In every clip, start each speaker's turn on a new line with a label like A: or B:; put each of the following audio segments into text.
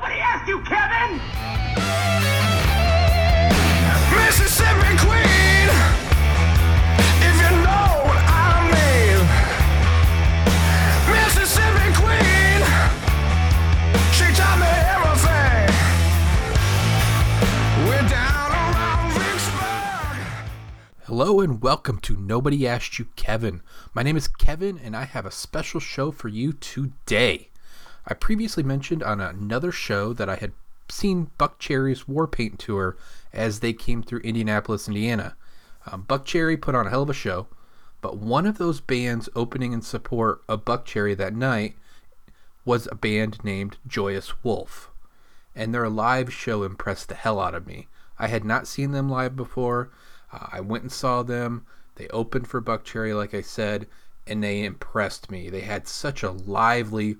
A: Nobody asked you, Kevin!
B: Mississippi Queen, if you know what I mean. Mississippi Queen, she taught me everything. We're down around Vicksburg.
C: Hello and welcome to Nobody Asked You Kevin. My name is Kevin and I have a special show for you today. I previously mentioned on another show that I had seen Buckcherry's Warpaint tour as they came through Indianapolis, Indiana. Um, Buckcherry put on a hell of a show, but one of those bands opening in support of Buckcherry that night was a band named Joyous Wolf and their live show impressed the hell out of me. I had not seen them live before. Uh, I went and saw them. They opened for Buckcherry, like I said, and they impressed me. They had such a lively,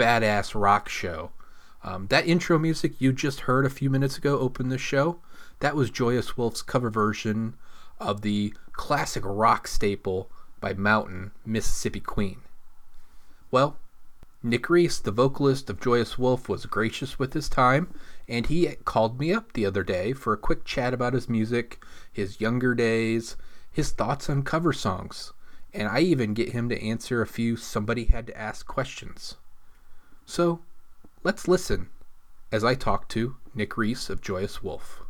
C: badass rock show. Um, that intro music you just heard a few minutes ago open the show. That was Joyous Wolf's cover version of the classic rock staple by Mountain, Mississippi Queen. Well, Nick Reese, the vocalist of Joyous Wolf, was gracious with his time, and he called me up the other day for a quick chat about his music, his younger days, his thoughts on cover songs, and I even get him to answer a few somebody had to ask questions. So, let's listen as I talk to Nick Reese of Joyous Wolf.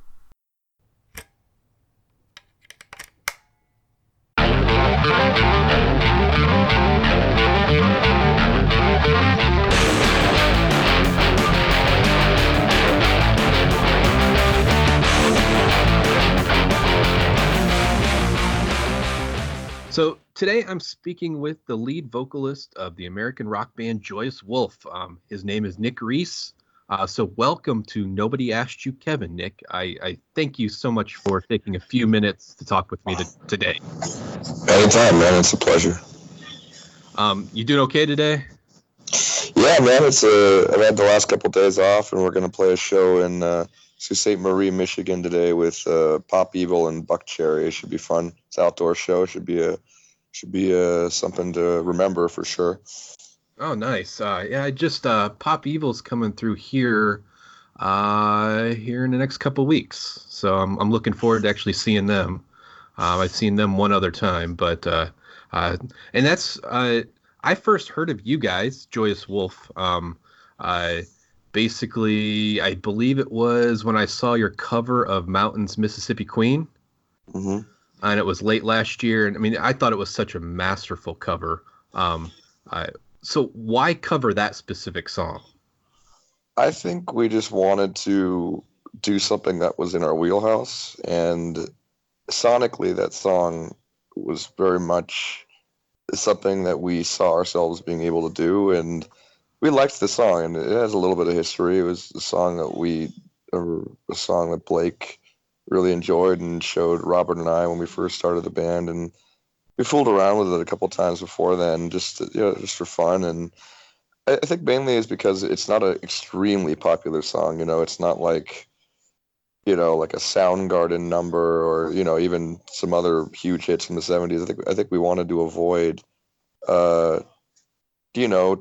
C: So today I'm speaking with the lead vocalist of the American rock band Joyous Wolf. Um, his name is Nick Reese. Uh, so welcome to Nobody Asked You, Kevin. Nick, I, I thank you so much for taking a few minutes to talk with me to, today.
D: Anytime, man. It's a pleasure.
C: Um, you doing okay today?
D: Yeah, man. It's uh, I've had the last couple days off, and we're gonna play a show in uh, Sault Ste. Marie, Michigan today with uh, Pop Evil and Buckcherry. It should be fun. It's an outdoor show. It should be a should be uh, something to remember for sure.
C: Oh, nice. Uh, yeah, I just uh, Pop Evil's coming through here uh, here in the next couple weeks, so I'm I'm looking forward to actually seeing them. Um, I've seen them one other time, but uh, uh, and that's uh, I first heard of you guys, Joyous Wolf. Um, uh, basically, I believe it was when I saw your cover of Mountains, Mississippi Queen
D: hmm
C: and it was late last year. And I mean, I thought it was such a masterful cover. Um, I, so why cover that specific song?
D: I think we just wanted to do something that was in our wheelhouse, and sonically, that song was very much something that we saw ourselves being able to do, and we liked the song, and it has a little bit of history. It was a song that we, a song that Blake really enjoyed and showed Robert and I when we first started the band, and we fooled around with it a couple times before then, just you know, just for fun. And I, think mainly is because it's not an extremely popular song. You know, it's not like you know like a Soundgarden number or you know even some other huge hits from the '70s. I think I think we wanted to avoid. Uh, you know,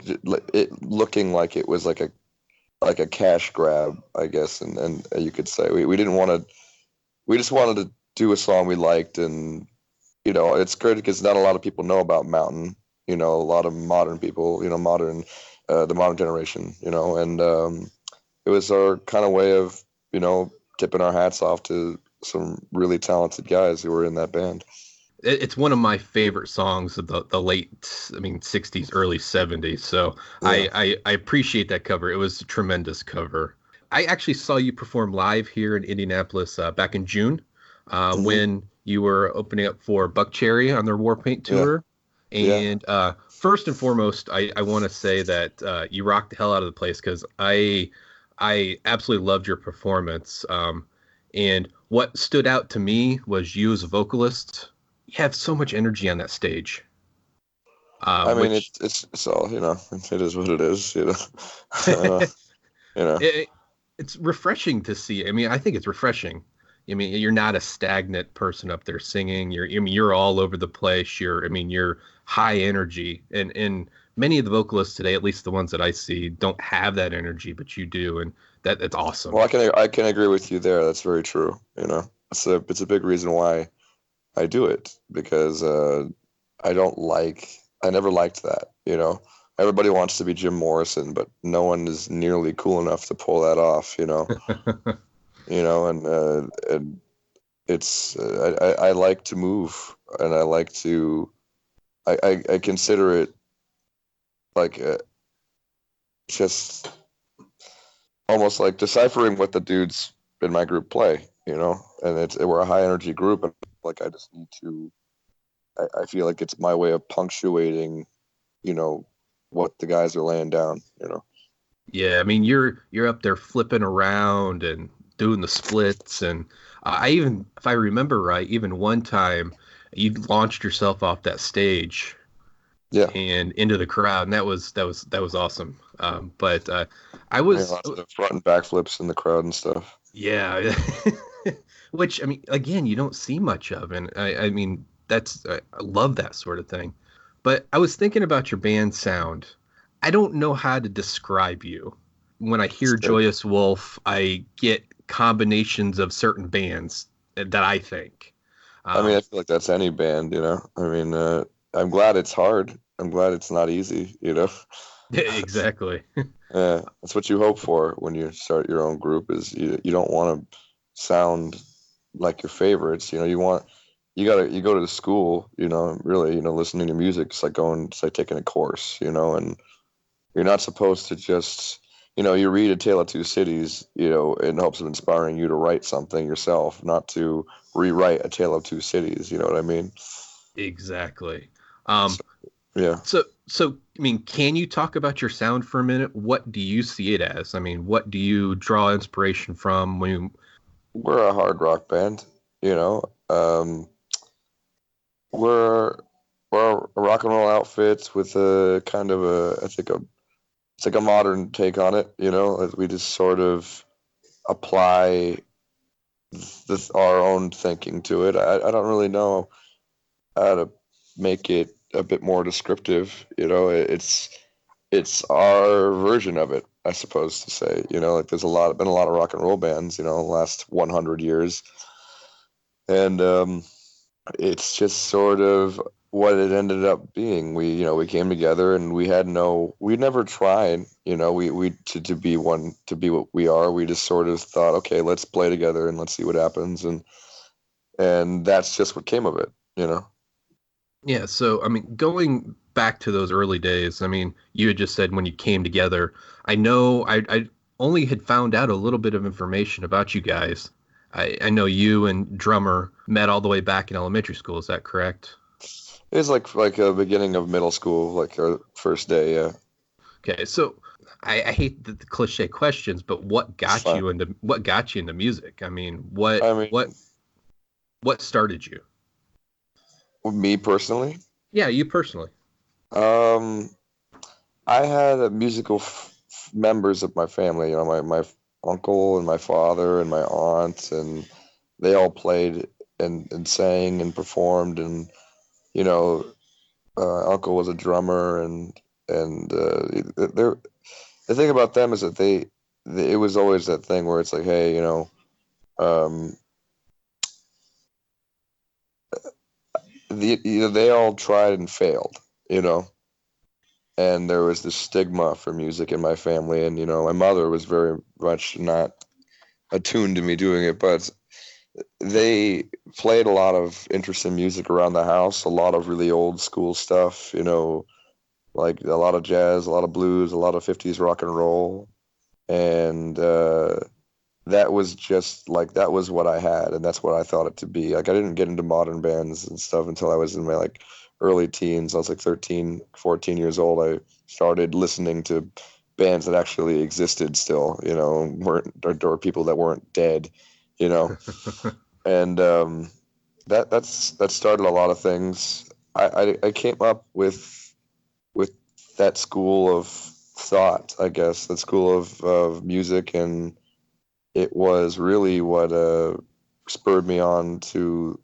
D: it looking like it was like a like a cash grab, I guess, and and you could say we, we didn't want to. We just wanted to do a song we liked, and you know, it's good because not a lot of people know about Mountain. You know, a lot of modern people, you know, modern, uh, the modern generation, you know, and um, it was our kind of way of, you know, tipping our hats off to some really talented guys who were in that band.
C: It's one of my favorite songs of the, the late, I mean, 60s, early 70s. So I, I, I appreciate that cover. It was a tremendous cover. I actually saw you perform live here in Indianapolis uh, back in June uh,
D: Mhm.
C: when you were opening up for Buckcherry on their Warpaint
D: Yeah.
C: tour.
D: Yeah.
C: And uh, first and foremost, I, I want to say that uh, you rocked the hell out of the place because I I absolutely loved your performance. Um, and what stood out to me was you as a vocalist. You have so much energy on that stage. Uh,
D: I mean,
C: which-
D: it's it's it's all you know. It is what it is. You know. Uh, you know.
C: it, it's refreshing to see. I mean, I think it's refreshing. I mean, you're not a stagnant person up there singing. You're, I mean, you're all over the place. You're, I mean, you're high energy, and and many of the vocalists today, at least the ones that I see, don't have that energy, but you do, and that that's awesome.
D: Well, I can I can agree with you there. That's very true. You know, it's a it's a big reason why I do it because uh, I don't like I never liked that. You know, everybody wants to be Jim Morrison, but no one is nearly cool enough to pull that off. You know, you know, and uh, and it's uh, I, I like to move and I like to I I, I consider it like uh, just almost like deciphering what the dudes in my group play, you know, and it's we're a high energy group, and like I just need to. I, I feel like it's my way of punctuating, you know, what the guys are laying down, you know.
C: Yeah, I mean you're you're up there flipping around and doing the splits, and I even, if I remember right, even one time you launched yourself off that stage
D: Yeah,
C: and into the crowd, and that was that was that was awesome. Um, but uh, I was
D: of front and back flips in the crowd and stuff.
C: Yeah, which I mean, again, you don't see much of, and I, I mean, that's I love that sort of thing. But I was thinking about your band sound. I don't know how to describe you. When I hear
D: Sure.
C: Joyous Wolf, I get combinations of certain bands that I think.
D: I mean, I
C: Um,
D: feel like that's any band, you know. I mean, uh, I'm glad it's hard. I'm glad it's not easy, you know.
C: exactly.
D: Yeah, that's what you hope for when you start your own group. Is you you don't want to sound like your favorites. You know, you want you gotta you go to the school. You know, really, you know, listening to music. It's like going, it's like taking a course. You know, and you're not supposed to just you know you read a tale of two cities you know in hopes of inspiring you to write something yourself not to rewrite a tale of two cities you know what i mean
C: Exactly. Um,
D: yeah
C: So, so I mean, can you talk about your sound for a minute? What do you see it as? I mean, what do you draw inspiration from when you?
D: we're a hard rock band you know um we're we're rock and roll outfits with a kind of a i think a it's like a modern take on it you know? We just sort of apply this our own thinking to it. I, I don't really know how to make it a bit more descriptive you know? It- it's it's our version of it i suppose to say you know? Like there's a lot been a lot of rock and roll bands you know last 100 years. And um it's just sort of what it ended up being we you know we came together and we had no we never tried you know we we to, to be one to be what we are we just sort of thought okay let's play together and let's see what happens and and that's just what came of it you know
C: Yeah. So, I mean, going back to those early days, I mean, you had just said when you came together. I know I, I only had found out a little bit of information about you guys. I, I know you and drummer met all the way back in elementary school. Is that correct?
D: it was like like a beginning of middle school like our first day yeah
C: Okay. So. I, I hate the, the cliche questions, but what got you into what got you into music? I mean, what
D: I mean-
C: what what started you?
D: me personally
C: Yeah, you personally.
D: Um, I had musical f- f- members of my family. You know, my my uncle and my father and my aunt, and they all played and and sang and performed. And you know, uh, uncle was a drummer, and and uh, they're the thing about them is that they, they it was always that thing where it's like, hey, you know, um, the you know, they all tried and failed. You know, and there was this stigma for music in my family and you know my mother was very much not attuned to me doing it but they played a lot of interesting music around the house a lot of really old school stuff you know like a lot of jazz a lot of blues a lot of 50s rock and roll and uh, that was just like that was what i had and that's what i thought it to be. Like i didn't get into modern bands and stuff until i was in my like early teens. I was like 13, 14 years old. I started listening to bands that actually existed still, you know, weren't or, or people that weren't dead, you know. and um, that that's that started a lot of things. I, I I came up with with that school of thought, I guess, that school of of music, and it was really what uh, spurred me on to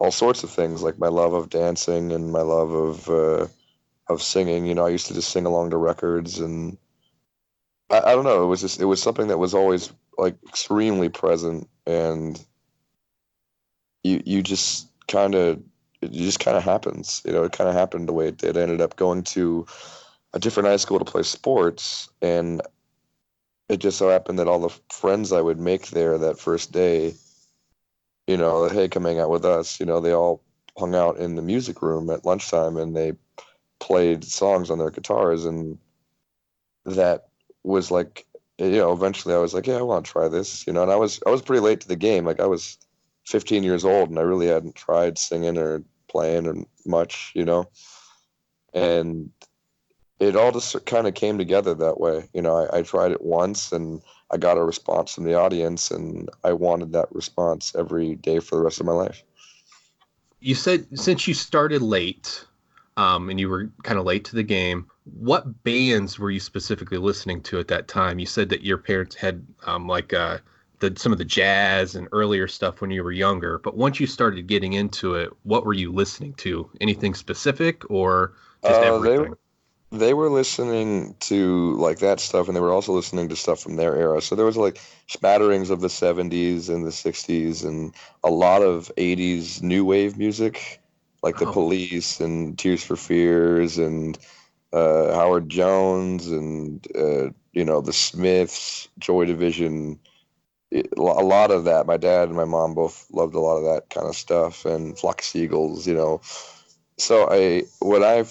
D: all sorts of things like my love of dancing and my love of uh, of singing. You know, I used to just sing along to records, and I, I don't know. It was just it was something that was always like extremely present, and you you just kind of it just kind of happens. You know, it kind of happened the way it did. I ended up going to a different high school to play sports, and it just so happened that all the friends I would make there that first day, you know, hey, come hang out with us. You know, they all hung out in the music room at lunchtime, and they played songs on their guitars, and that was like, you know, eventually I was like, yeah, I want to try this. You know, and I was I was pretty late to the game. Like I was 15 years old, and I really hadn't tried singing or playing or much. You know, and it all just kind of came together that way. You know, I, I, tried it once and I got a response from the audience, and I wanted that response every day for the rest of my life.
C: You said since you started late, um, and you were kind of late to the game. What bands were you specifically listening to at that time? You said that your parents had um, like uh, the some of the jazz and earlier stuff when you were younger, but once you started getting into it, what were you listening to? Anything specific or just uh, everything?
D: They were listening to like that stuff and they were also listening to stuff from their era. So there was like spatterings of the 70s and the 60s and a lot of 80s new wave music like the oh. police and tears for fears and uh, howard jones and uh, you know the smiths joy division. It, a lot of that. My dad and my mom both loved a lot of that kind of stuff and flock seagulls you know. So i what i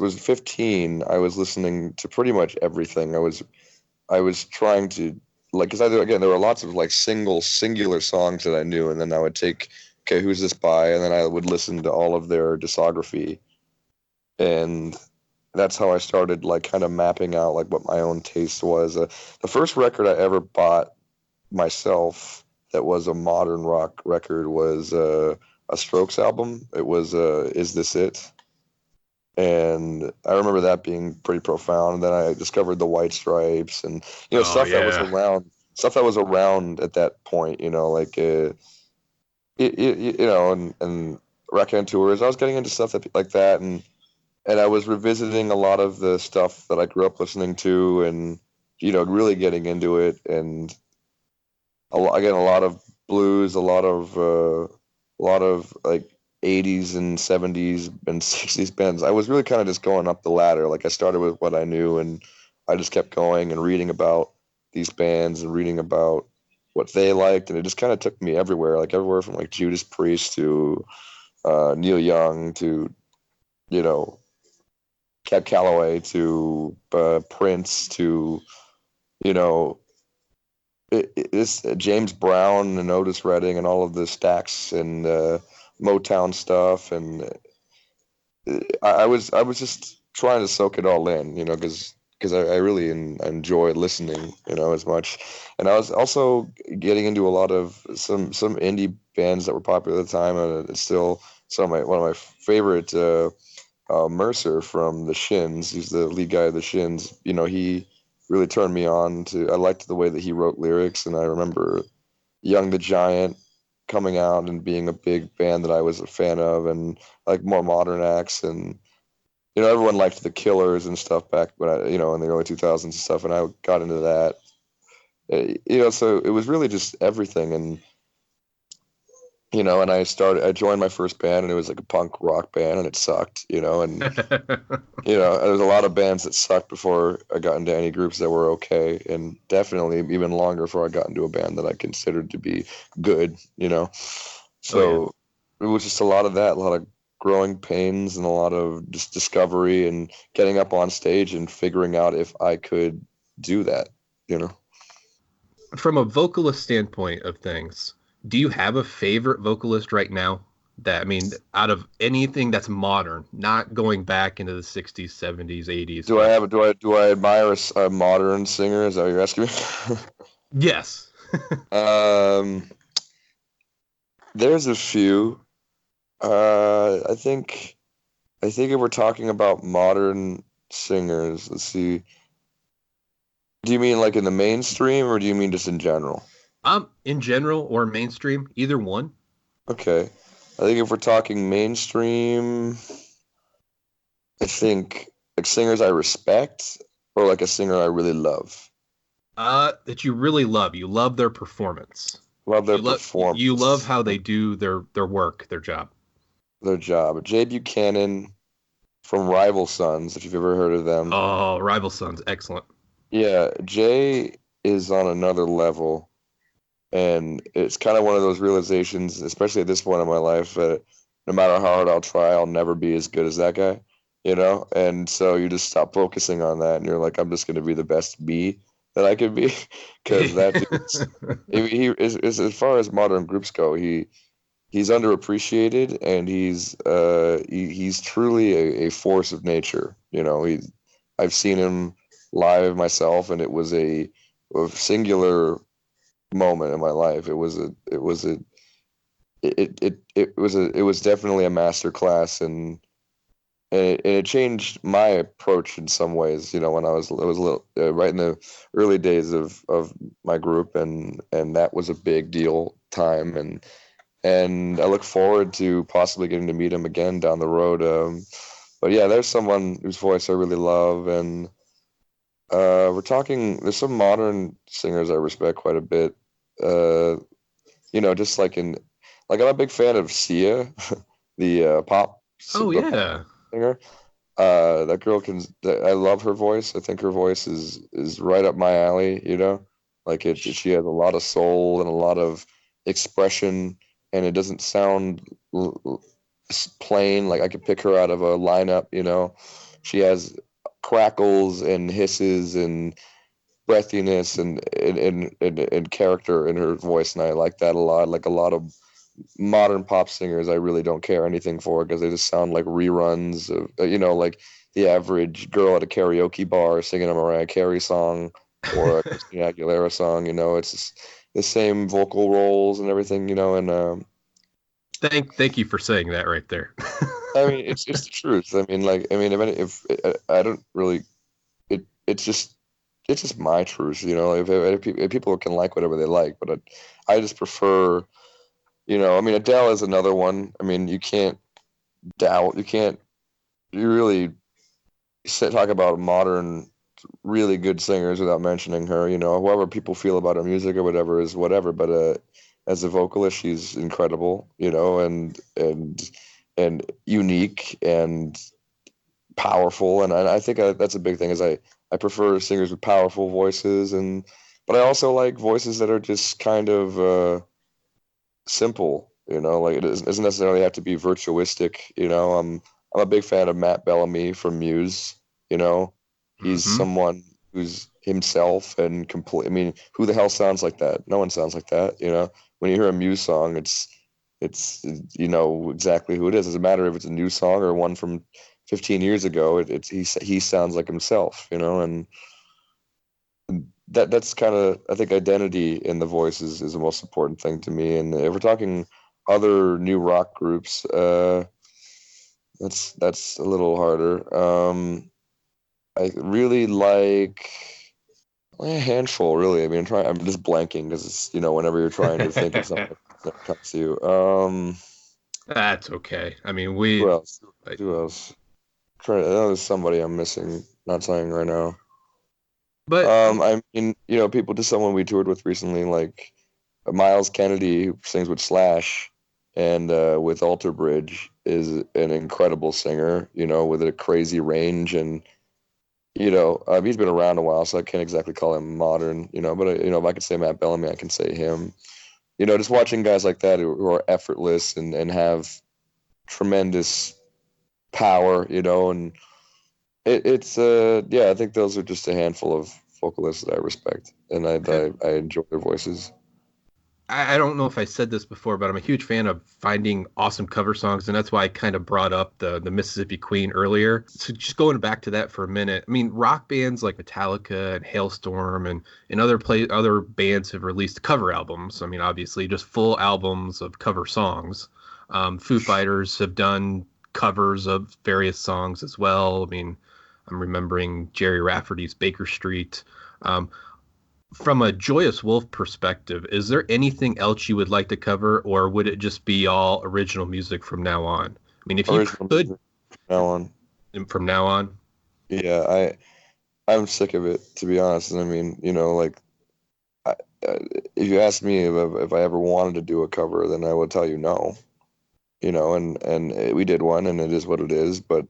D: was 15, I was listening to pretty much everything. I was I was trying to like because I again there were lots of like single singular songs that I knew, and then I would take okay who's this by, and then I would listen to all of their discography, and that's how I started like kind of mapping out like what my own taste was. Uh, the first record I ever bought myself that was a modern rock record was uh, a Strokes album. It was uh, "Is This It." And I remember that being pretty profound. And then I discovered the White Stripes and you know oh, stuff yeah. that was around, stuff that was around at that point. You know, like uh, it, it, you know, and and tours. I was getting into stuff that, like that, and and I was revisiting a lot of the stuff that I grew up listening to, and you know, really getting into it, and a, again, a lot of blues, a lot of uh, a lot of like 80s and 70s and 60s bands. I was really kind of just going up the ladder. Like I started with what I knew and I just kept going and reading about these bands and reading about what they liked and it just kind of took me everywhere, like everywhere from like Judas Priest to uh, Neil Young to you know Cab Calloway to uh, Prince to you know it, it, uh, James Brown and Otis Redding and all of the Stax and uh, Motown stuff, and I, I was I was just trying to soak it all in, you know, because because I, I, really in, enjoy listening, you know, as much. And I was also getting into a lot of some some indie bands that were popular at the time, and it's still some of my one of my favorite. Uh, uh, Mercer from the Shins, he's the lead guy of the Shins. You know, he really turned me on to. I liked the way that he wrote lyrics, and I remember Young the Giant coming out and being a big band that I was a fan of, and like more modern acts, and you know everyone liked the Killers and stuff back when I, you know, in the early 2000s and stuff, and I got into that. Eh, you know, so it was really just everything, and you know, and I started, I joined my first band and it was like a punk rock band and it sucked, you know, and, you know, there was a lot of bands that sucked before I got into any groups that were okay. And definitely even longer before I got into a band that I considered to be good, you know. So oh, yeah. it was just a lot of that, a lot of growing pains and a lot of just discovery and getting up on stage and figuring out if I could do that, you know.
C: From a vocalist standpoint of things, do you have a favorite vocalist right now? That I mean, out of anything that's modern, not going back into the '60s, '70s, '80s.
D: Do I have? A, do I do I admire a, a modern singer? Is that what you're asking me?
C: yes.
D: um, there's a few. Uh, I think, I think if we're talking about modern singers, let's see. Do you mean like in the mainstream, or do you mean just in general?
C: Um, in general or mainstream, either one.
D: Okay, I think if we're talking mainstream, I think like singers I respect or like a singer I really love.
C: Uh, that you really love. You love their performance.
D: Love their
C: you,
D: performance.
C: you love how they do their their work, their job.
D: their job. Jay Buchanan from Rival Sons, if you've ever heard of them.
C: Oh, Rival Sons, excellent.
D: Yeah, Jay is on another level. And it's kind of one of those realizations, especially at this point in my life, that no matter how hard I'll try, I'll never be as good as that guy, you know? And so you just stop focusing on that and you're like, I'm just going to be the best me that I can be. Because that he, he is, is, as far as modern groups go, he he's underappreciated and he's uh he, he's truly a, a force of nature. You know, he I've seen him live myself and it was a, a singular moment in my life. It was a it was a it it it was a it was definitely a master class and and it, and it changed my approach in some ways. You know, when I was it was a little uh, right in the early days of of my group, and and that was a big deal time, and and I look forward to possibly getting to meet him again down the road. Um, but yeah, there's someone whose voice I really love, and uh, we're talking. There's some modern singers I respect quite a bit. Uh, you know, just like in like I'm a big fan of Sia, the uh, pop.
C: Oh
D: the pop
C: yeah.
D: singer. Uh, that girl can. I love her voice. I think her voice is is right up my alley. You know, like it. She has a lot of soul and a lot of expression, and it doesn't sound l- l- s- plain. Like I could pick her out of a lineup. You know, she has crackles and hisses and breathiness and and, and, and character in her voice, and I like that a lot. Like a lot of modern pop singers I really don't care anything for because they just sound like reruns of uh, you know like the average girl at a karaoke bar singing a Mariah Carey song or a Christina Aguilera song. You know, it's just the same vocal roles and everything. You know, and um,
C: Thank thank you for saying that right there.
D: I mean it's it's the truth. I mean like I mean if any, if I, I don't really it it's just it's just my truth. You know, if, if, if people can like whatever they like, but I, I just prefer you know, I mean, Adele is another one. I mean, you can't doubt, you can't, you really say, talk about modern, really good singers without mentioning her. You know, however people feel about her music or whatever is whatever. But uh, as a vocalist, she's incredible. You know, and and and unique and powerful. And, I think I, that's a big thing. Is I I prefer singers with powerful voices, and but I also like voices that are just kind of. Uh, simple. You know, like it doesn't necessarily have to be virtuistic. You know, I'm I'm a big fan of Matt Bellamy from Muse. You know, he's
C: Mhm.
D: someone who's himself and complete. I mean, who the hell sounds like that? No one sounds like that. You know, when you hear a Muse song, it's it's you know exactly who it is. It doesn't matter if it's a new song or one from 15 years ago. It, it's he he sounds like himself. You know, and that that's kind of I think identity in the voice is, is the most important thing to me. And if we're talking other new rock groups, uh, that's that's a little harder. Um, I really like a handful, really. I mean, I'm trying. I'm just blanking because it's you know whenever you're trying to think of something that comes to you. Um,
C: That's okay. I mean, we
D: who else?
C: like-
D: Who else? Trying. I know there's somebody I'm missing. Not saying right now.
C: but
D: Um, I mean, you know, people just someone we toured with recently, like Myles Kennedy, who sings with Slash and uh, with Alter Bridge, is an incredible singer. You know, with a crazy range, and you know, uh, he's been around a while, so I can't exactly call him modern. You know, but uh, you know, if I could say Matt Bellamy, I can say him. You know, just watching guys like that who, who are effortless and and have tremendous power. You know, and it, it's uh yeah, I think those are just a handful of vocalists that I respect and I I, I enjoy their voices.
C: I, I don't know if I said this before, but I'm a huge fan of finding awesome cover songs, and that's why I kind of brought up the the Mississippi Queen earlier. So just going back to that for a minute, I mean, rock bands like Metallica and Halestorm and and other play other bands have released cover albums. I mean, obviously, just full albums of cover songs. Um, Foo Fighters have done covers of various songs as well. I mean, I'm remembering Gerry Rafferty's Baker Street. Um, from a Joyous Wolf perspective, is there anything else you would like to cover, or would it just be all original music from now on? I mean, if you could,
D: from now on.
C: from now on.
D: Yeah, I I'm sick of it to be honest. And I mean, you know, like I, if you ask me if, if I ever wanted to do a cover, then I would tell you no. You know, and and we did one, and it is what it is. But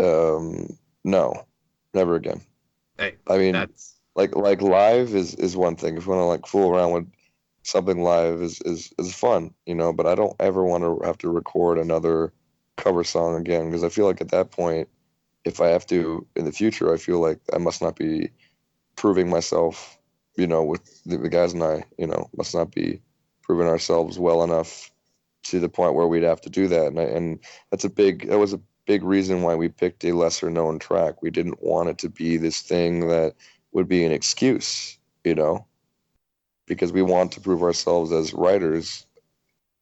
D: um, no, never again.
C: Hey,
D: I mean,
C: that's
D: like like live is is one thing. If you want to like fool around with something live is is is fun, you know. But I don't ever want to have to record another cover song again because I feel like at that point, if I have to in the future, I feel like I must not be proving myself, you know, with the, the guys and I, you know, must not be proving ourselves well enough to the point where we'd have to do that. And I, and that's a big that was a big reason why we picked a lesser known track. We didn't want it to be this thing that would be an excuse, you know, because we want to prove ourselves as writers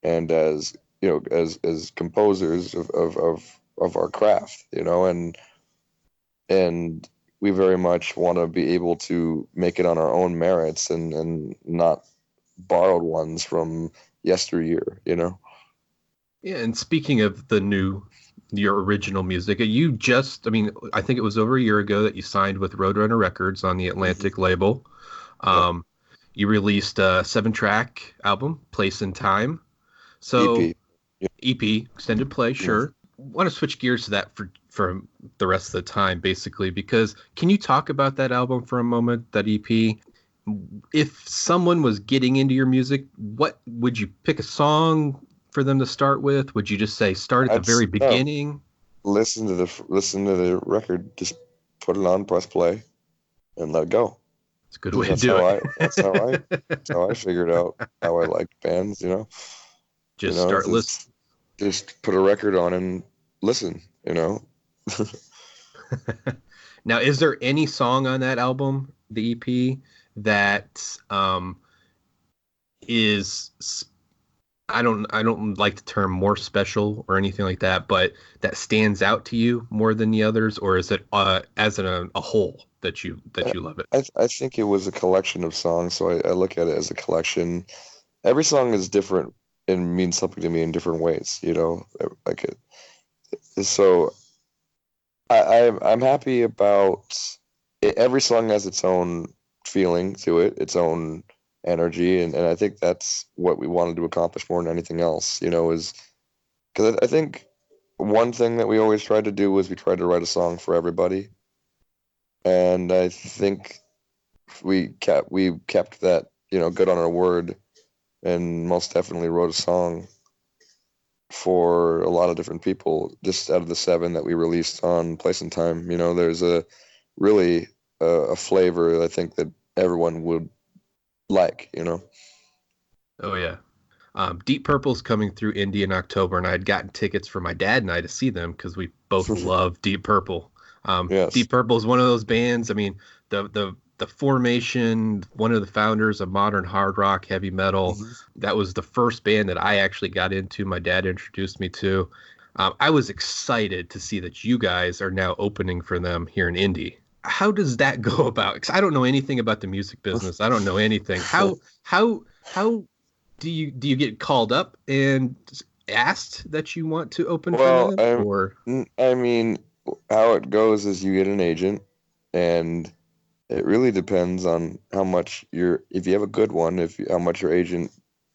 D: and as you know as as composers of of of, of our craft, you know, and and we very much want to be able to make it on our own merits and and not borrowed ones from yesteryear, you know.
C: Yeah. And speaking of the new, your original music, you just, I mean, I think it was over a year ago that you signed with Roadrunner Records on the Atlantic label. Um, You released a seven-track album, Place and Time. So
D: EP.
C: EP, extended play, sure. Want to switch gears to that for for the rest of the time, basically, because can you talk about that album for a moment, that EP? If someone was getting into your music, what would you pick a song for them to start with? Would you just say start at
D: I'd
C: the very beginning?
D: Listen to the listen to the record. Just put it on, press play, and let it go.
C: It's a good way to
D: That's
C: do
D: how
C: it.
D: I. That's how I. That's how I figured out how I like bands. You know.
C: just
D: you know,
C: start listening.
D: Just put a record on and listen. You know.
C: Now, is there any song on that album, the EP, that um, is I don't I don't like the term more special or anything like that, but that stands out to you more than the others, or is it uh, as a, a whole that you that you love it?
D: I, I think it was a collection of songs, so I, I look at it as a collection. Every song is different and means something to me in different ways, you know. Like it, so, I, I'm I'm happy about it, every song has its own feeling to it, its own energy, and, and I think that's what we wanted to accomplish more than anything else, you know, is because I, I think one thing that we always tried to do was we tried to write a song for everybody and I think we kept we kept that you know good on our word, and most definitely wrote a song for a lot of different people. Just out of the seven that we released on Place and Time, you know, there's a really uh, a flavor I think that everyone would like. You know,
C: Oh yeah. Um, Deep Purple's coming through Indy in October, and I had gotten tickets for my dad and I to see them because we both love Deep Purple. Um,
D: Yes.
C: Deep Purple is one of those bands. I mean, the the the formation, one of the founders of modern hard rock, heavy metal. That was the first band that I actually got into. My dad introduced me to. Um, I was excited to see that you guys are now opening for them here in Indy. How does that go about? Because I don't know anything about the music business. I don't know anything. How how how do you do you get called up and asked that you want to open
D: Well,
C: for them, or
D: I mean, how it goes is you get an agent, and it really depends on how much your if you have a good one, if how much your agent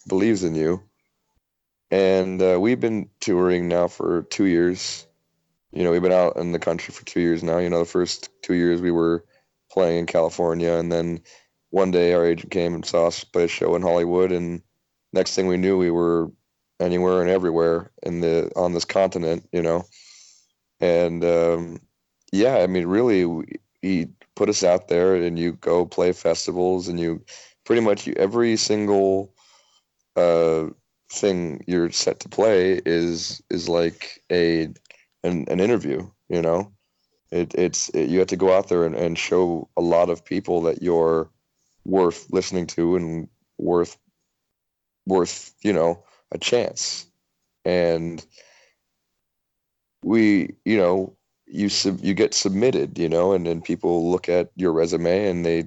D: believes in you. And uh, we've been touring now for two years. You know, we've been out in the country for two years now. You know, the first two years we were playing in California, and then one day our agent came and saw us play a show in Hollywood, and next thing we knew, we were anywhere and everywhere in the on this continent. You know, and um, yeah, I mean, really, we, he put us out there, and you go play festivals, and you pretty much you, every single uh, thing you're set to play is is like a an, an interview. You know, it, it's it, you have to go out there and, and show a lot of people that you're worth listening to and worth worth you know a chance and we you know you sub, you get submitted you know and then people look at your resume and they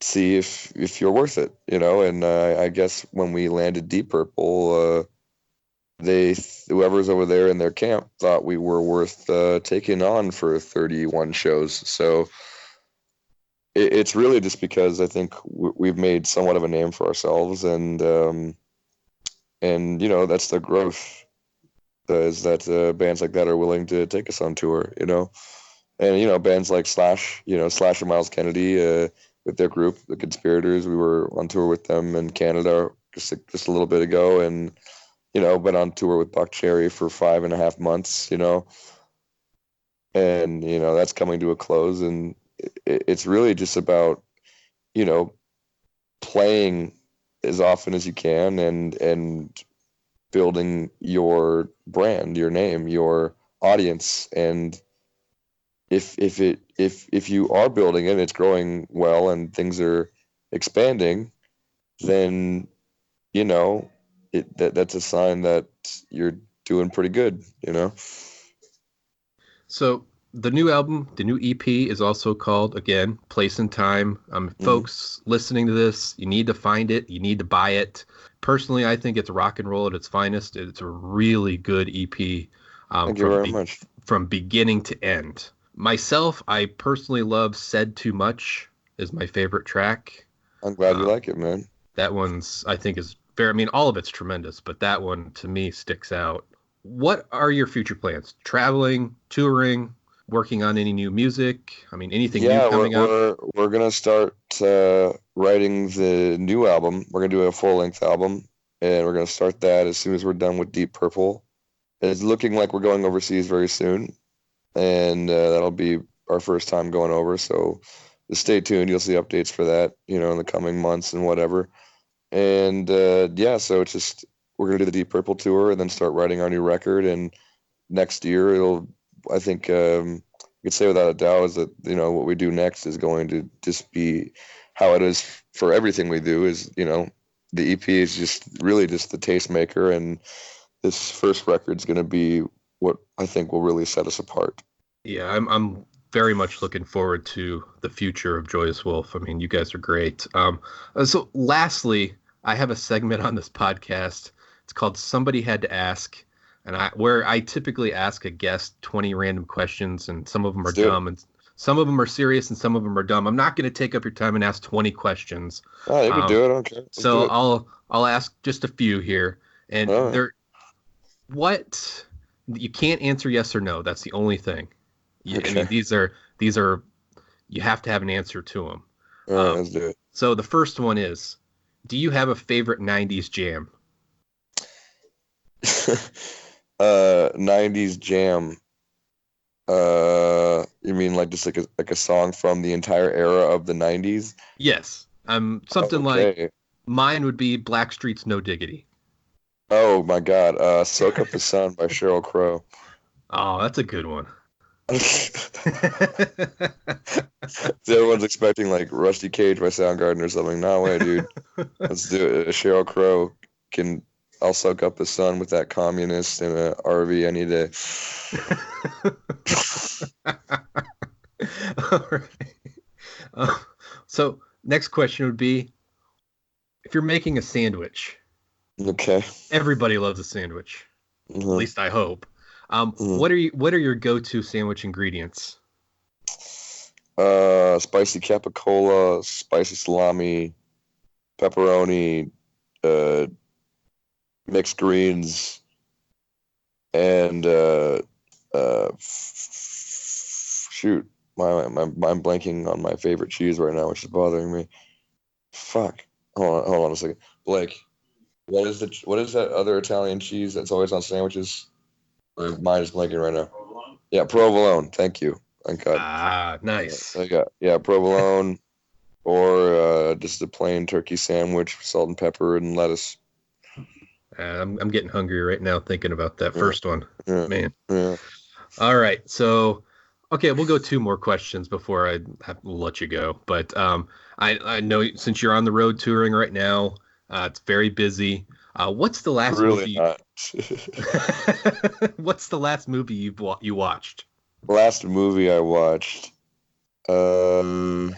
D: see if if you're worth it you know and uh, i guess when we landed deep purple uh they whoever's over there in their camp thought we were worth uh, taking on for 31 shows. So it, it's really just because I think we've made somewhat of a name for ourselves, and um, and you know that's the growth uh, is that uh, bands like that are willing to take us on tour. You know, and you know bands like Slash, you know Slash and Myles Kennedy uh, with their group, the Conspirators. We were on tour with them in Canada just just a little bit ago, and you know been on tour with Buckcherry for five and a half months. You know, and you know that's coming to a close, and it, it's really just about you know playing as often as you can and and building your brand, your name, your audience, and if if it if if you are building it, and it's growing well, and things are expanding, then you know it that that's a sign that you're doing pretty good. You know.
C: So the new album, the new EP, is also called again "Place and Time." Um,
D: Mhm.
C: folks listening to this, you need to find it. You need to buy it. Personally, I think it's rock and roll at its finest. It's a really good EP. Um,
D: Thank you
C: from
D: very
C: be-
D: much.
C: from beginning to end. Myself, I personally love "Said Too Much" is my favorite track.
D: I'm glad you
C: uh,
D: like it, man.
C: That one's I think is very. I mean, all of it's tremendous, but that one to me sticks out. What are your future plans? Traveling, touring, working on any new music? I mean, anything
D: yeah,
C: new
D: we're,
C: coming up?
D: we're we're gonna start uh, writing the new album. We're gonna do a full length album, and we're gonna start that as soon as we're done with Deep Purple. It's looking like we're going overseas very soon, and uh, that'll be our first time going over. So stay tuned. You'll see updates for that, you know, in the coming months and whatever. And uh, yeah, so it's just we're gonna do the Deep Purple tour and then start writing our new record. And next year, it'll I think um, I could say without a doubt is that you know what we do next is going to just be how it is for everything we do. Is you know the EP is just really just the tastemaker, and this first record's going to be what I think will really set us apart.
C: Yeah, I'm I'm very much looking forward to the future of Joyous Wolf. I mean, you guys are great. Um, uh, so lastly, I have a segment on this podcast. It's called Somebody Had to Ask, and I where I typically ask a guest 20 random questions, and some of them are
D: do it.
C: dumb, and some of them are serious, and some of them are dumb. I'm not going to take up your time and ask 20 questions.
D: Oh, you can
C: Um,
D: do it. I don't care. Let's
C: so
D: it.
C: I'll I'll ask just a few here, and
D: right.
C: there, what you can't answer yes or no. That's the only thing. You, I mean, these are these are you have to have an answer to them.
D: Right,
C: um,
D: let's do it.
C: So the first one is, do you have a favorite '90s jam?
D: uh, '90s jam. Uh, you mean like just like a like a song from the entire era of the '90s?
C: Yes, um, something like
D: Okay.
C: mine would be Blackstreet's "No Diggity."
D: Oh my God! Uh, "Soak Up the Sun" by Sheryl Crow.
C: Oh, that's a good one.
D: Everyone's expecting like Rusty Cage by Soundgarden or something. No way, dude. Let's do it. Sheryl Crow can. I'll soak up the sun with that communist in an RV any day.
C: All right. Uh, so next question would be, if you're making a sandwich,
D: Okay.
C: everybody loves a sandwich. At
D: Mhm.
C: least I hope. Um,
D: Mhm.
C: What are you? What are your go-to sandwich ingredients?
D: Uh, spicy capicola, spicy salami, pepperoni, uh, mixed greens, and uh, uh, f- shoot, my, my I'm blanking on my favorite cheese right now, which is bothering me. Fuck. Hold on, hold on a second, Blake. What is the what is that other Italian cheese that's always on sandwiches? My mind is blanking right now. Yeah, provolone. Thank you. God.
C: Ah, nice.
D: I got yeah, provolone, or uh, just a plain turkey sandwich, salt and pepper and lettuce.
C: Uh, I'm I'm getting hungry right now thinking about that
D: Yeah.
C: first one,
D: Yeah,
C: man.
D: yeah.
C: All right, so okay, we'll go two more questions before I have to let you go. But um, I I know since you're on the road touring right now, uh, it's very busy. Uh, what's the last
D: Really
C: movie?
D: not.
C: what's the last movie you wa- you watched?
D: Last movie I watched. Um,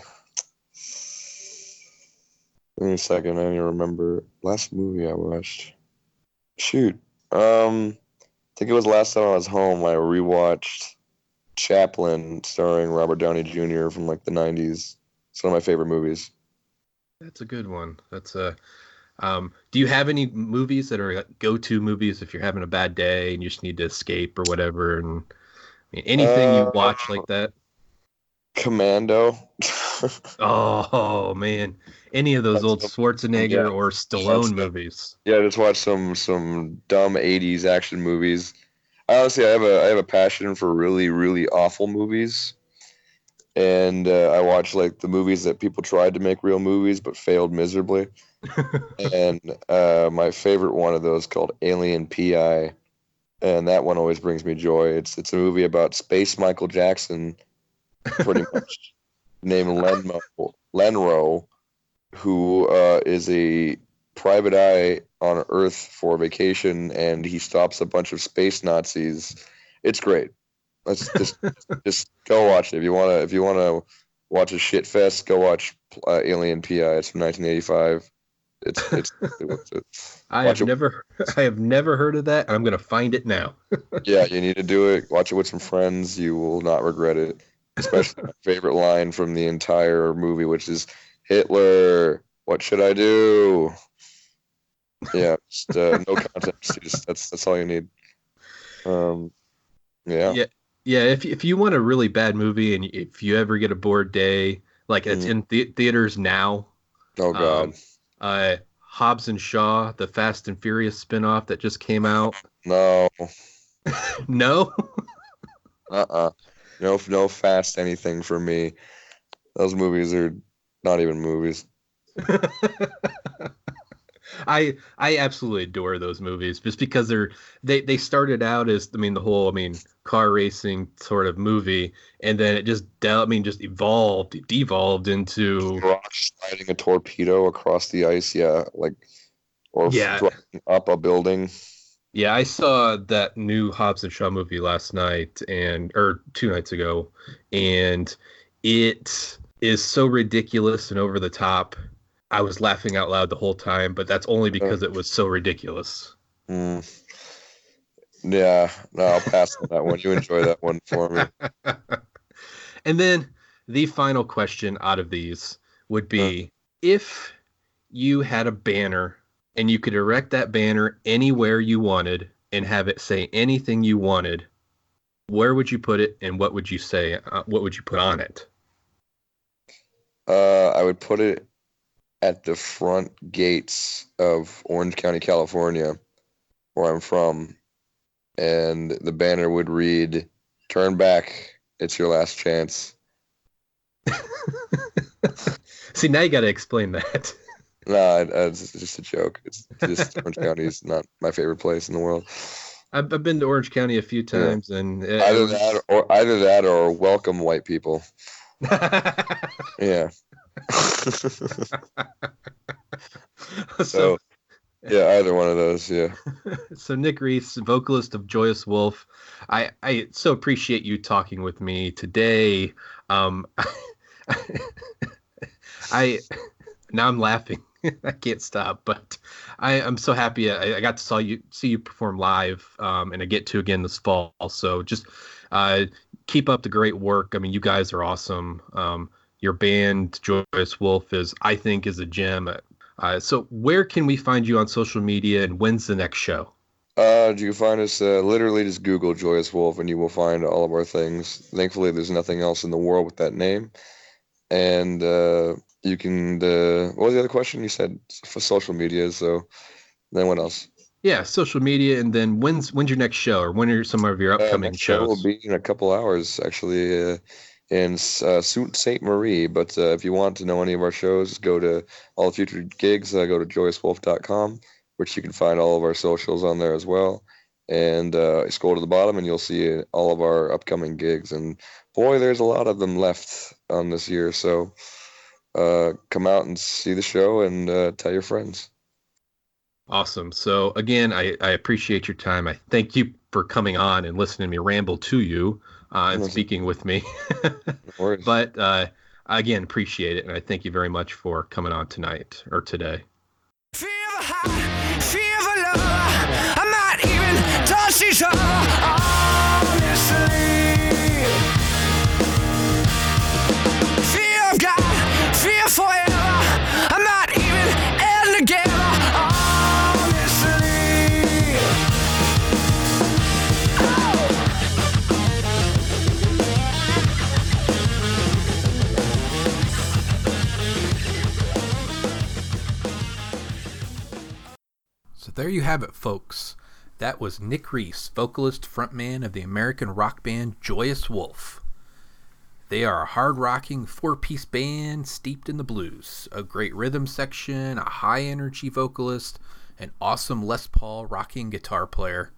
D: give me a second. I don't even remember. Last movie I watched. Shoot, Um, I think it was last time I was home. I rewatched Chaplin, starring Robert Downey Jr. from like the '90s. It's one of my favorite movies.
C: That's a good one. That's a. Um, do you have any movies that are like, go-to movies if you're having a bad day and you just need to escape or whatever? And I mean, anything you
D: Uh,
C: watch like that?
D: Commando.
C: Oh man, any of those
D: That's
C: old Schwarzenegger
D: yeah,
C: or Stallone
D: that's
C: movies?
D: yeah, just watch some some dumb '80s action movies. I honestly, I have a I have a passion for really really awful movies, and uh, I watch like the movies that people tried to make real movies but failed miserably. and uh, my favorite one of those called Alien PI, and that one always brings me joy. It's it's a movie about space Michael Jackson, pretty much named Lenmo Lenro, who uh, is a private eye on Earth for vacation, and he stops a bunch of space Nazis. It's great. Let's just just go watch it if you wanna if you wanna watch a shit fest. Go watch uh, Alien PI. It's from 1985. It's it's, it's
C: I have
D: it.
C: never, I have never heard of that. and I'm gonna find it now.
D: yeah. You need to do it. Watch it with some friends. You will not regret it. Especially my favorite line from the entire movie, which is Hitler. What should I do? Yeah, just uh, no context. Just that's that's all you need. Um, yeah.
C: Yeah, yeah. If if you want a really bad movie and if you ever get a bored day, like it's
D: Mhm.
C: in the- theaters now,
D: Oh God.
C: um, uh, Hobbs and Shaw, the Fast and Furious spinoff that just came out.
D: no.
C: No,
D: Uh. uh No. No fast anything for me. Those movies are not even movies.
C: I I absolutely adore those movies just because they're they they started out as I mean the whole I mean car racing sort of movie and then it just I mean just evolved devolved into
D: Rock sliding a torpedo across the ice. Yeah, like or
C: Yeah.
D: up a building.
C: yeah I saw that new Hobbs and Shaw movie last night and or two nights ago and it is so ridiculous and over the top I was laughing out loud the whole time but that's only because it was so ridiculous
D: Mm. Yeah, no, I'll pass on that one. You enjoy that one for me.
C: and then the final question out of these would be if you had a banner and you could erect that banner anywhere you wanted and have it say anything you wanted, where would you put it and what would you say? Uh, what would you put on it?
D: Uh, I would put it at the front gates of Orange County, California, where I'm from, and the banner would read, "Turn back. It's your last chance."
C: See, now you got to explain that.
D: Nah, uh, it's just a joke. It's just Orange County is not my favorite place in the world.
C: I've, I've been to Orange County a few times, and it,
D: Either that, or either that, or welcome white people. Yeah.
C: so,
D: so, yeah, either one of those. Yeah.
C: so Nick Reese, vocalist of Joyous Wolf, I I so appreciate you talking with me today. Um, I now I'm laughing. I can't stop, but I I'm so happy I, I got to saw you see you perform live, um, and I get to again this fall. So just uh, keep up the great work. I mean, you guys are awesome. Um, your band Joyous Wolf is, I think, is a gem. Uh, so where can we find you on social media, and when's the next show?
D: Uh, you can find us uh, literally just Google Joyous Wolf and you will find all of our things. Thankfully, there's nothing else in the world with that name. And uh, you can. Uh, what was the other question? You said for social media. So then what else?
C: Yeah, social media, and then when's when's your next show, or when are some of your
D: Uh,
C: upcoming
D: next Show will be in a couple hours, actually, uh, in uh, Ste. Marie. But uh, if you want to know any of our shows, go to all future gigs. Uh, go to joyouswolf.com, which you can find all of our socials on there as well. And uh, scroll to the bottom, and you'll see all of our upcoming gigs. And boy, there's a lot of them left on this year. So uh, come out and see the show, and uh, tell your friends.
C: Awesome. So again, I, I appreciate your time. I thank you for coming on and listening to me ramble to you uh, and speaking with me. But uh, again, appreciate it, and I thank you very much for coming on tonight or today. So there you have it, folks. That was Nick Reese, vocalist frontman of the American rock band Joyous Wolf. They are a hard rocking four piece band steeped in the blues, a great rhythm section, a high energy vocalist, an awesome Les Paul rocking guitar player.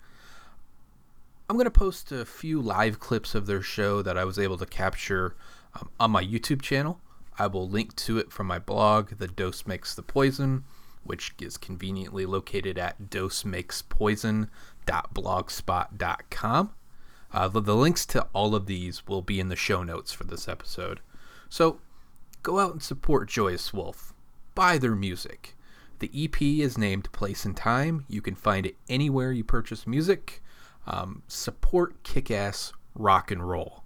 C: I'm going to post a few live clips of their show that I was able to capture um, on my YouTube channel. I will link to it from my blog, The Dose Makes the Poison, which is conveniently located at dosemakespoison.blogspot.com. Uh, the, the links to all of these will be in the show notes for this episode. So go out and support Joyous Wolf. Buy their music. The EP is named Place and Time. You can find it anywhere you purchase music. Um, support kick ass rock and roll.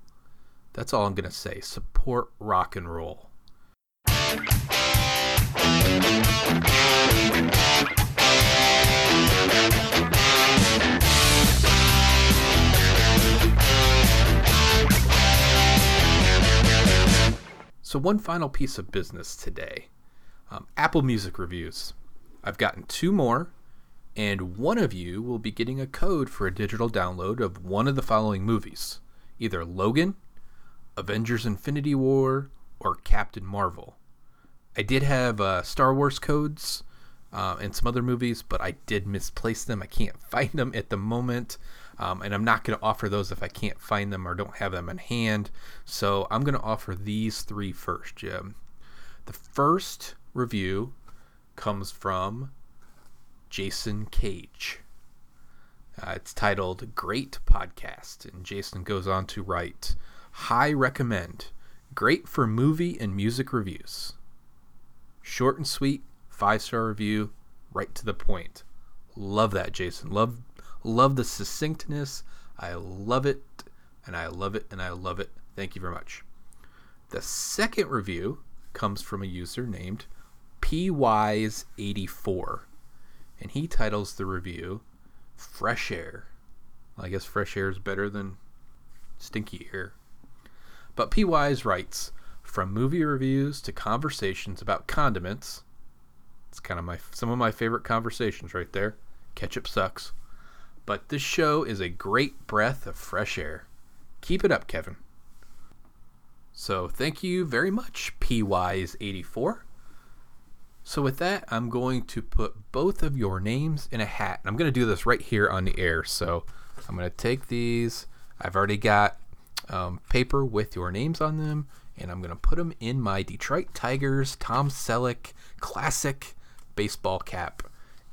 C: That's all I'm going to say. Support rock and roll. So, one final piece of business today um, Apple Music reviews. I've gotten two more, and one of you will be getting a code for a digital download of one of the following movies either Logan, Avengers Infinity War, or Captain Marvel. I did have uh, Star Wars codes uh, and some other movies, but I did misplace them. I can't find them at the moment, um, and I'm not going to offer those if I can't find them or don't have them in hand. So I'm going to offer these three first, Jim. The first review comes from Jason Cage. Uh, it's titled Great Podcast, and Jason goes on to write High recommend. Great for movie and music reviews. Short and sweet, five star review, right to the point. Love that, Jason. Love love the succinctness. I love it, and I love it, and I love it. Thank you very much. The second review comes from a user named PWise84, and he titles the review Fresh Air. I guess fresh air is better than stinky air. But P. Wise writes from movie reviews to conversations about condiments. It's kind of my some of my favorite conversations right there. Ketchup sucks. But this show is a great breath of fresh air. Keep it up, Kevin. So thank you very much, PWise84. So with that, I'm going to put both of your names in a hat. And I'm going to do this right here on the air. So I'm going to take these. I've already got um, paper with your names on them, and I'm going to put them in my Detroit Tigers Tom Selleck classic baseball cap.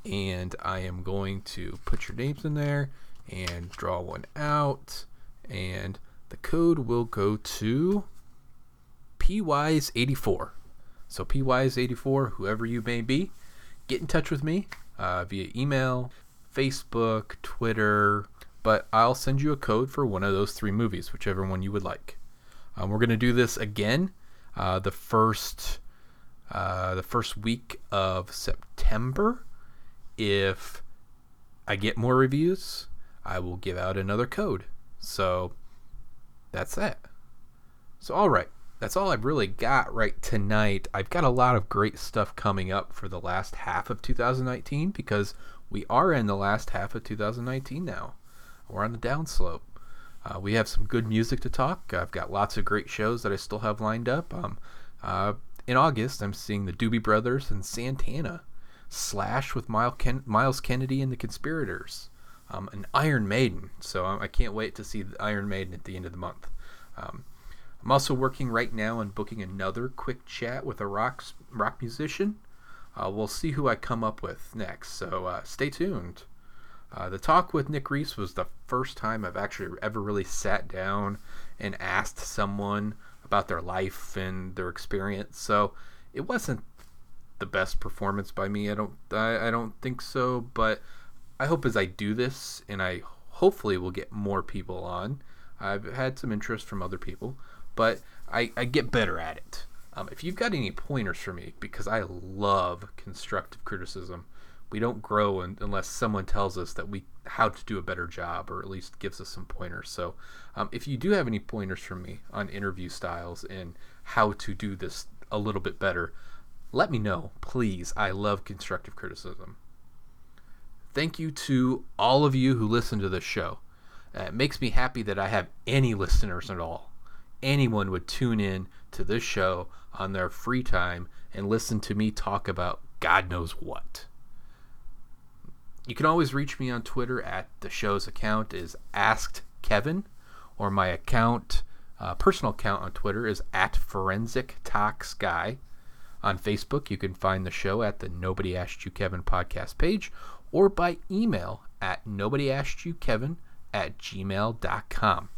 C: And I am going to put your names in there and draw one out. And the code will go to PWise84. So PWise84, whoever you may be, get in touch with me uh, via email, Facebook, Twitter, but I'll send you a code for one of those three movies, whichever one you would like. Um, we're gonna do this again, uh, the first, uh, the first week of September. If I get more reviews, I will give out another code. So that's that. So all right, that's all I've really got right tonight. I've got a lot of great stuff coming up for the last half of 2019 because we are in the last half of 2019 now. We're on the downslope. Uh, we have some good music to talk. I've got lots of great shows that I still have lined up. Um, uh, in August, I'm seeing the Doobie Brothers and Santana, Slash with Myles, Ken- Myles Kennedy and the Conspirators, um, an Iron Maiden. So I I can't wait to see Iron Maiden at the end of the month. Um, I'm also working right now on booking another quick chat with a rock rock musician. Uh, we'll see who I come up with next. So uh, stay tuned. Uh, the talk with Nick Reese was the first time I've actually ever really sat down and asked someone about their life and their experience. So it wasn't the best performance by me. I don't I, I don't think so, but I hope as I do this and I hopefully we'll get more people on. I've had some interest from other people, but I, I get better at it. Um, if you've got any pointers for me, because I love constructive criticism, we don't grow un- unless someone tells us that we how to do a better job, or at least gives us some pointers. So, um, if you do have any pointers for me on interview styles and how to do this a little bit better, let me know, please. I love constructive criticism. Thank you to all of you who listen to this show. Uh, it makes me happy that I have any listeners at all. Anyone would tune in to this show on their free time and listen to me talk about God knows what. You can always reach me on Twitter at the show's account is asked Kevin, or my account, uh, personal account on Twitter is at forensic talks guy. On Facebook, you can find the show at the Nobody Asked You Kevin podcast page or by email at nobodyaskedyouKevin at gmail.com.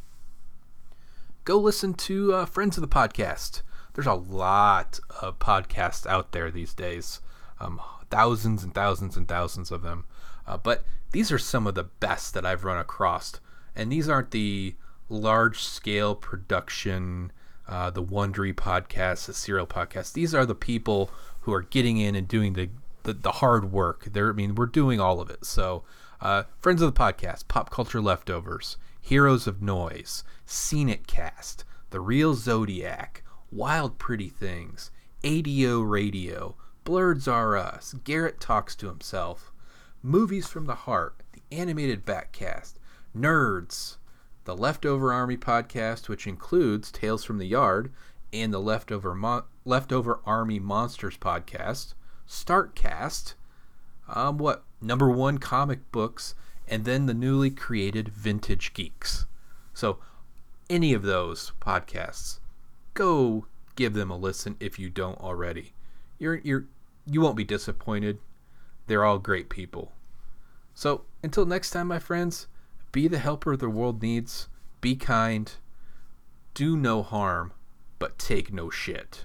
C: Go listen to uh, Friends of the Podcast. There's a lot of podcasts out there these days, um, thousands and thousands and thousands of them. Uh, but these are some of the best that I've run across. And these aren't the large scale production, uh, the Wondery podcast, the Serial podcast. These are the people who are getting in and doing the, the, the hard work. They're, I mean, we're doing all of it. So, uh, friends of the podcast, Pop Culture Leftovers, Heroes of Noise, Scenic Cast, The Real Zodiac, Wild Pretty Things, ADO Radio, Blurs Are Us, Garrett Talks to Himself, Movies from the Heart, the Animated Backcast, Nerds, the Leftover Army podcast, which includes Tales from the Yard and the Leftover Mo- Leftover Army Monsters podcast, Startcast, um, what number one comic books, and then the newly created Vintage Geeks. So, any of those podcasts, go give them a listen if you don't already. You're you're you won't be disappointed. They're all great people. So, until next time, my friends, be the helper the world needs, be kind, do no harm, but take no shit.